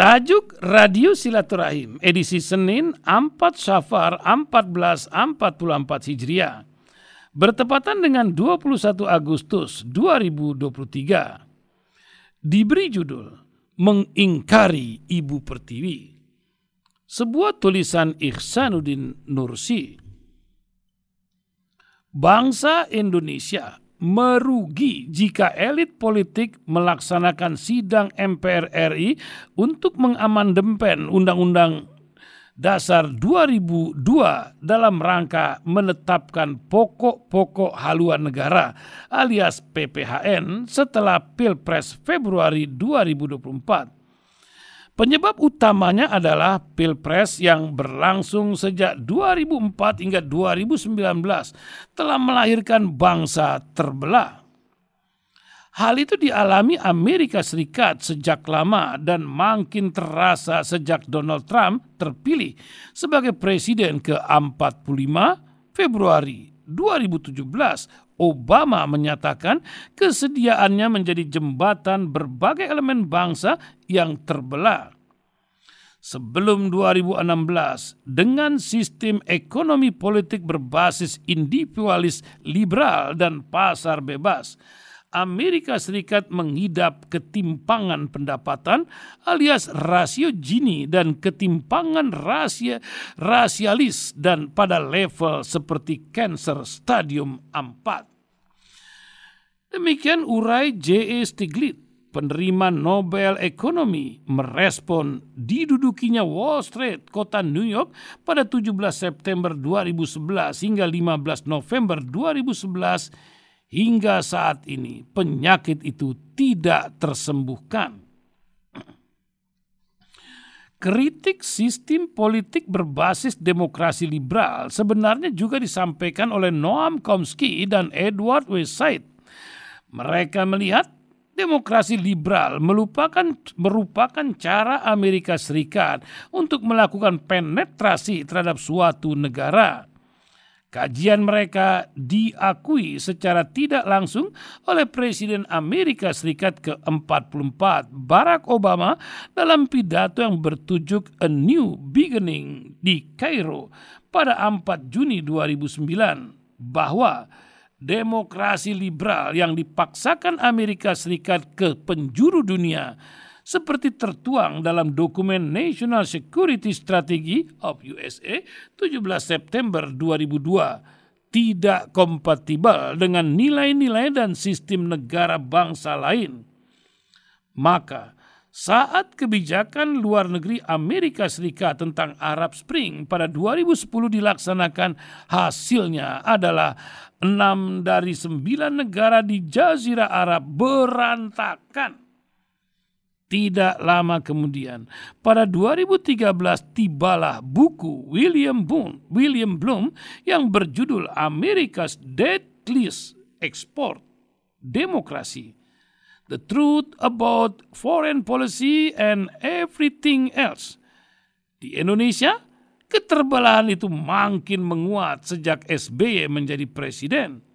Tajuk Radio Silaturahim edisi Senin 4 Safar 1444 Hijriah bertepatan dengan 21 Agustus 2023. Diberi judul Mengingkari Ibu Pertiwi. Sebuah tulisan Ihsanuddin Nursi. Bangsa Indonesia merugi jika elit politik melaksanakan sidang MPR RI untuk mengamandempen Undang-Undang Dasar 2002 dalam rangka menetapkan pokok-pokok haluan negara alias PPHN setelah Pilpres Februari 2024. Penyebab utamanya adalah Pilpres yang berlangsung sejak 2004 hingga 2019 telah melahirkan bangsa terbelah. Hal itu dialami Amerika Serikat sejak lama dan makin terasa sejak Donald Trump terpilih sebagai presiden ke-45 Februari 2017 Obama menyatakan kesediaannya menjadi jembatan berbagai elemen bangsa yang terbelah. Sebelum 2016, dengan sistem ekonomi politik berbasis individualis liberal dan pasar bebas, Amerika Serikat mengidap ketimpangan pendapatan alias rasio Gini dan ketimpangan rasia, rasialis dan pada level seperti cancer stadium 4. Demikian urai J.E. Stiglitz, penerima Nobel Ekonomi, merespon didudukinya Wall Street, kota New York pada 17 September 2011 hingga 15 November 2011 hingga saat ini penyakit itu tidak tersembuhkan. Kritik sistem politik berbasis demokrasi liberal sebenarnya juga disampaikan oleh Noam Chomsky dan Edward Westside. Mereka melihat demokrasi liberal melupakan, merupakan cara Amerika Serikat untuk melakukan penetrasi terhadap suatu negara Kajian mereka diakui secara tidak langsung oleh Presiden Amerika Serikat ke-44 Barack Obama dalam pidato yang bertujuk A New Beginning di Kairo pada 4 Juni 2009 bahwa demokrasi liberal yang dipaksakan Amerika Serikat ke penjuru dunia seperti tertuang dalam dokumen National Security Strategy of USA 17 September 2002 tidak kompatibel dengan nilai-nilai dan sistem negara bangsa lain. Maka, saat kebijakan luar negeri Amerika Serikat tentang Arab Spring pada 2010 dilaksanakan, hasilnya adalah enam dari sembilan negara di Jazirah Arab berantakan tidak lama kemudian, pada 2013 tibalah buku William Bloom, William Bloom yang berjudul America's Deadliest Export Demokrasi. The Truth About Foreign Policy and Everything Else. Di Indonesia, keterbelahan itu makin menguat sejak SBY menjadi presiden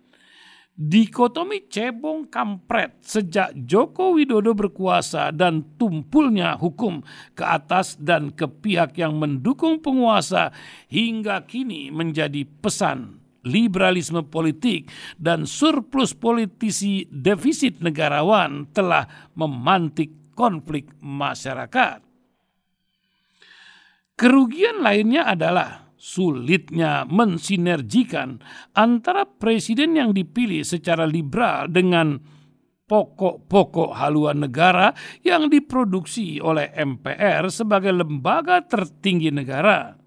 dikotomi cebong kampret sejak Joko Widodo berkuasa dan tumpulnya hukum ke atas dan ke pihak yang mendukung penguasa hingga kini menjadi pesan liberalisme politik dan surplus politisi defisit negarawan telah memantik konflik masyarakat. Kerugian lainnya adalah sulitnya mensinergikan antara presiden yang dipilih secara liberal dengan pokok-pokok haluan negara yang diproduksi oleh MPR sebagai lembaga tertinggi negara.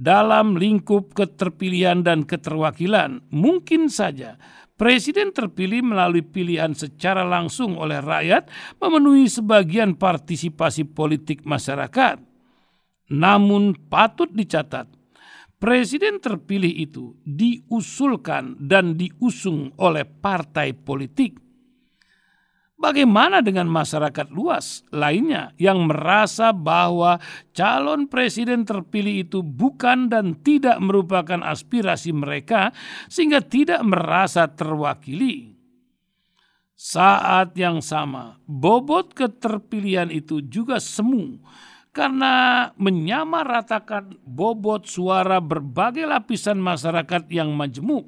Dalam lingkup keterpilihan dan keterwakilan, mungkin saja presiden terpilih melalui pilihan secara langsung oleh rakyat memenuhi sebagian partisipasi politik masyarakat namun patut dicatat, presiden terpilih itu diusulkan dan diusung oleh partai politik. Bagaimana dengan masyarakat luas lainnya yang merasa bahwa calon presiden terpilih itu bukan dan tidak merupakan aspirasi mereka, sehingga tidak merasa terwakili? Saat yang sama, bobot keterpilihan itu juga semu karena menyamaratakan bobot suara berbagai lapisan masyarakat yang majemuk.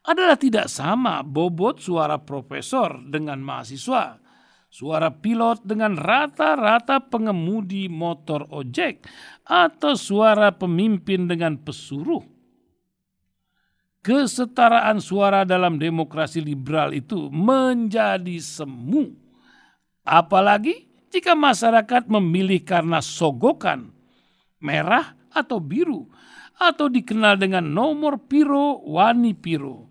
Adalah tidak sama bobot suara profesor dengan mahasiswa, suara pilot dengan rata-rata pengemudi motor ojek, atau suara pemimpin dengan pesuruh kesetaraan suara dalam demokrasi liberal itu menjadi semu. Apalagi jika masyarakat memilih karena sogokan, merah atau biru, atau dikenal dengan nomor piro wani piro.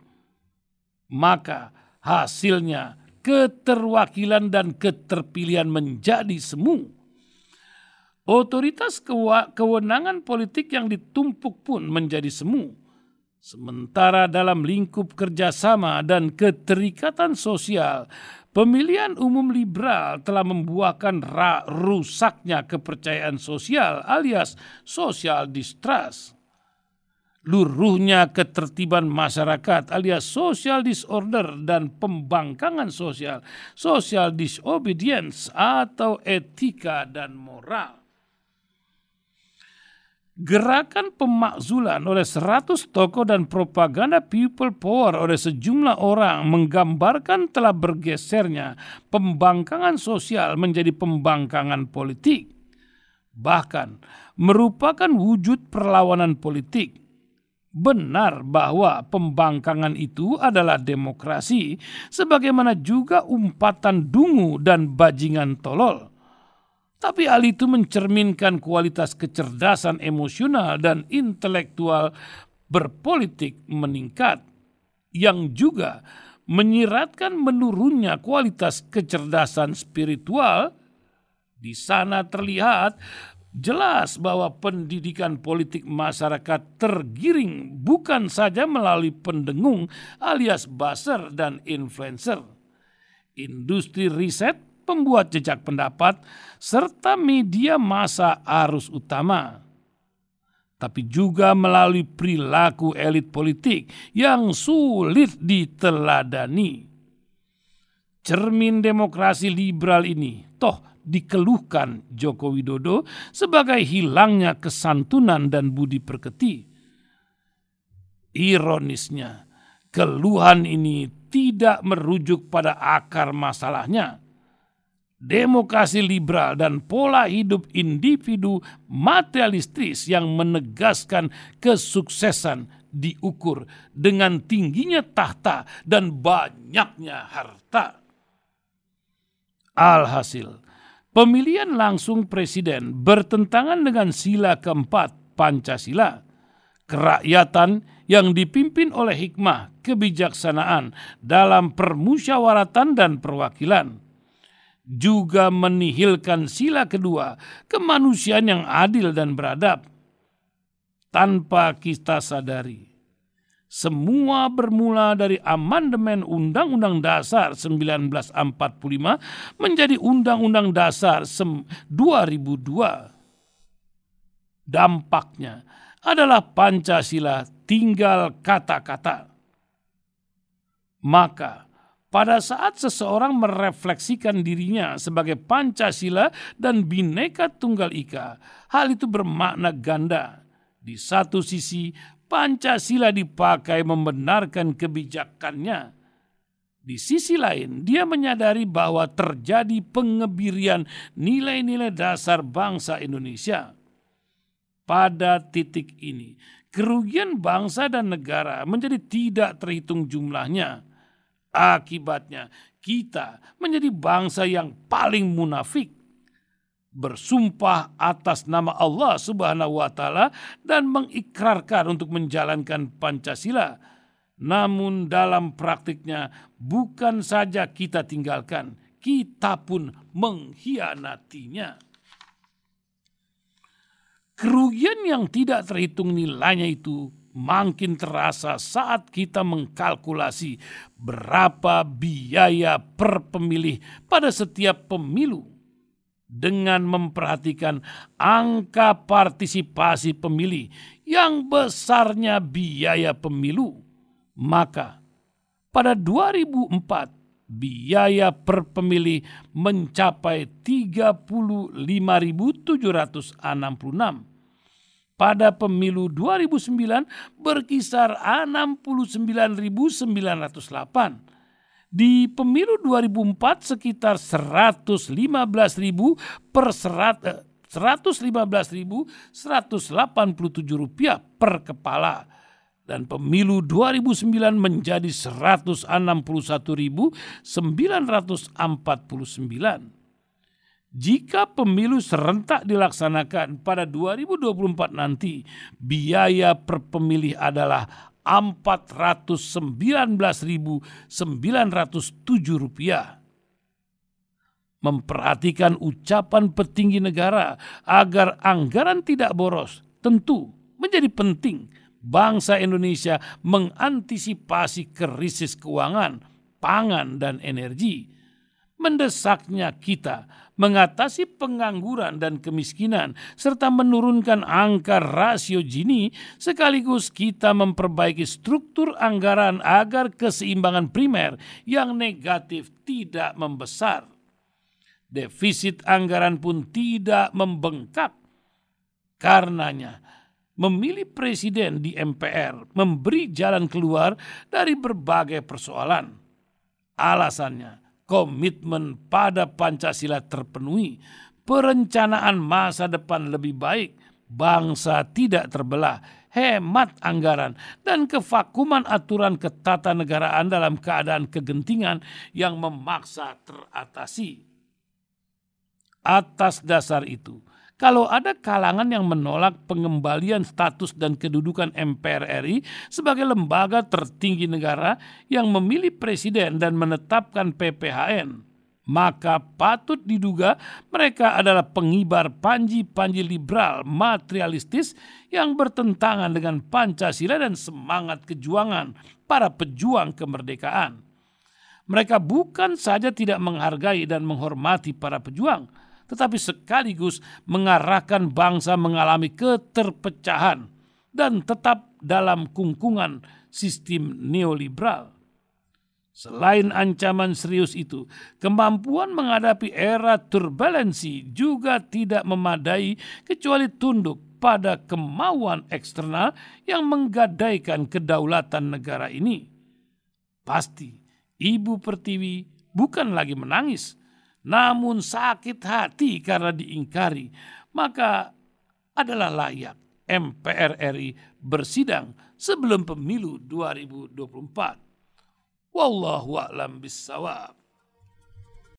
Maka hasilnya keterwakilan dan keterpilihan menjadi semu. Otoritas kewenangan politik yang ditumpuk pun menjadi semu Sementara dalam lingkup kerjasama dan keterikatan sosial, pemilihan umum liberal telah membuahkan rusaknya kepercayaan sosial alias social distrust. Luruhnya ketertiban masyarakat alias social disorder dan pembangkangan sosial, social disobedience atau etika dan moral. Gerakan pemakzulan oleh 100 tokoh dan propaganda people power oleh sejumlah orang menggambarkan telah bergesernya pembangkangan sosial menjadi pembangkangan politik. Bahkan merupakan wujud perlawanan politik. Benar bahwa pembangkangan itu adalah demokrasi, sebagaimana juga umpatan dungu dan bajingan tolol tapi hal itu mencerminkan kualitas kecerdasan emosional dan intelektual berpolitik meningkat yang juga menyiratkan menurunnya kualitas kecerdasan spiritual. Di sana terlihat jelas bahwa pendidikan politik masyarakat tergiring bukan saja melalui pendengung alias buzzer dan influencer. Industri riset pembuat jejak pendapat, serta media masa arus utama. Tapi juga melalui perilaku elit politik yang sulit diteladani. Cermin demokrasi liberal ini toh dikeluhkan Joko Widodo sebagai hilangnya kesantunan dan budi perketi. Ironisnya, keluhan ini tidak merujuk pada akar masalahnya, demokrasi liberal dan pola hidup individu materialistis yang menegaskan kesuksesan diukur dengan tingginya tahta dan banyaknya harta. Alhasil, pemilihan langsung presiden bertentangan dengan sila keempat Pancasila. Kerakyatan yang dipimpin oleh hikmah kebijaksanaan dalam permusyawaratan dan perwakilan juga menihilkan sila kedua, kemanusiaan yang adil dan beradab. Tanpa kita sadari, semua bermula dari amandemen Undang-Undang Dasar 1945 menjadi Undang-Undang Dasar 2002. Dampaknya adalah Pancasila tinggal kata-kata. Maka pada saat seseorang merefleksikan dirinya sebagai Pancasila dan Bhinneka Tunggal Ika, hal itu bermakna ganda. Di satu sisi, Pancasila dipakai membenarkan kebijakannya. Di sisi lain, dia menyadari bahwa terjadi pengebirian nilai-nilai dasar bangsa Indonesia. Pada titik ini, kerugian bangsa dan negara menjadi tidak terhitung jumlahnya Akibatnya kita menjadi bangsa yang paling munafik bersumpah atas nama Allah Subhanahu wa taala dan mengikrarkan untuk menjalankan Pancasila. Namun dalam praktiknya bukan saja kita tinggalkan, kita pun mengkhianatinya. Kerugian yang tidak terhitung nilainya itu makin terasa saat kita mengkalkulasi berapa biaya per pemilih pada setiap pemilu dengan memperhatikan angka partisipasi pemilih yang besarnya biaya pemilu maka pada 2004 biaya per pemilih mencapai 35.766. Pada pemilu 2009 berkisar 69.908. Di pemilu 2004 sekitar 115.000 per serat, 115.187 rupiah per kepala dan pemilu 2009 menjadi 161.949. Jika pemilu serentak dilaksanakan pada 2024 nanti, biaya per pemilih adalah 419.907 rupiah. Memperhatikan ucapan petinggi negara agar anggaran tidak boros tentu menjadi penting bangsa Indonesia mengantisipasi krisis keuangan, pangan, dan energi. Mendesaknya kita mengatasi pengangguran dan kemiskinan serta menurunkan angka rasio Gini sekaligus kita memperbaiki struktur anggaran agar keseimbangan primer yang negatif tidak membesar. Defisit anggaran pun tidak membengkak. Karenanya, memilih presiden di MPR memberi jalan keluar dari berbagai persoalan. Alasannya, komitmen pada Pancasila terpenuhi, perencanaan masa depan lebih baik, bangsa tidak terbelah, hemat anggaran, dan kevakuman aturan ketatanegaraan dalam keadaan kegentingan yang memaksa teratasi. Atas dasar itu, kalau ada kalangan yang menolak pengembalian status dan kedudukan MPR RI sebagai lembaga tertinggi negara yang memilih presiden dan menetapkan PPHN, maka patut diduga mereka adalah pengibar panji-panji liberal materialistis yang bertentangan dengan Pancasila dan semangat kejuangan para pejuang kemerdekaan. Mereka bukan saja tidak menghargai dan menghormati para pejuang, tetapi sekaligus mengarahkan bangsa mengalami keterpecahan dan tetap dalam kungkungan sistem neoliberal. Selain ancaman serius itu, kemampuan menghadapi era turbulensi juga tidak memadai kecuali tunduk pada kemauan eksternal yang menggadaikan kedaulatan negara ini. Pasti, Ibu Pertiwi bukan lagi menangis, namun sakit hati karena diingkari, maka adalah layak MPR RI bersidang sebelum pemilu 2024. Wallahu a'lam bissawab.